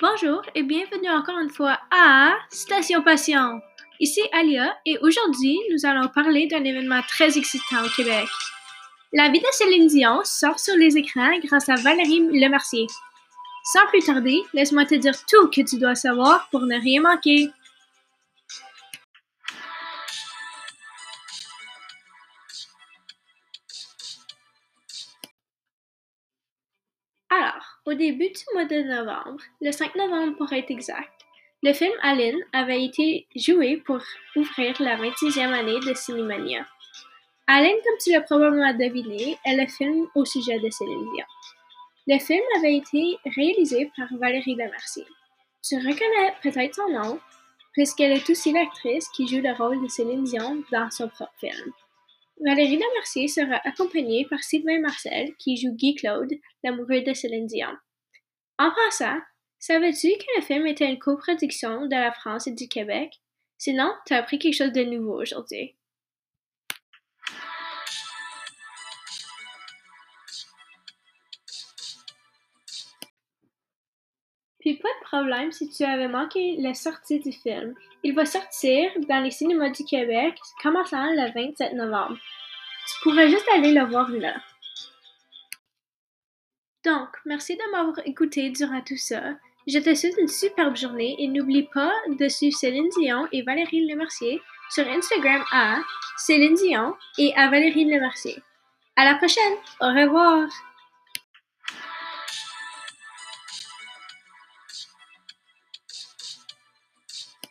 Bonjour et bienvenue encore une fois à Station Passion. Ici Alia et aujourd'hui nous allons parler d'un événement très excitant au Québec. La vie de Céline Dion sort sur les écrans grâce à Valérie Lemercier. Sans plus tarder, laisse-moi te dire tout que tu dois savoir pour ne rien manquer. Au début du mois de novembre, le 5 novembre pour être exact, le film Aline avait été joué pour ouvrir la 26e année de Cinémania. Aline, comme tu l'as probablement deviné, est le film au sujet de Céline Dion. Le film avait été réalisé par Valérie Lemercier. Tu reconnais peut-être son nom, puisqu'elle est aussi l'actrice qui joue le rôle de Céline Dion dans son propre film. Valérie Lemercier sera accompagnée par Sylvain Marcel, qui joue Guy Claude, l'amoureux de Céline Dion. En passant, savais-tu que le film était une coproduction de la France et du Québec? Sinon, tu as appris quelque chose de nouveau aujourd'hui. Puis pas de problème si tu avais manqué la sortie du film. Il va sortir dans les cinémas du Québec commençant le 27 novembre. Tu pourrais juste aller le voir là. Donc, merci de m'avoir écouté durant tout ça. Je te souhaite une superbe journée et n'oublie pas de suivre Céline Dion et Valérie Lemercier sur Instagram à Céline Dion et à Valérie Lemercier. À la prochaine! Au revoir!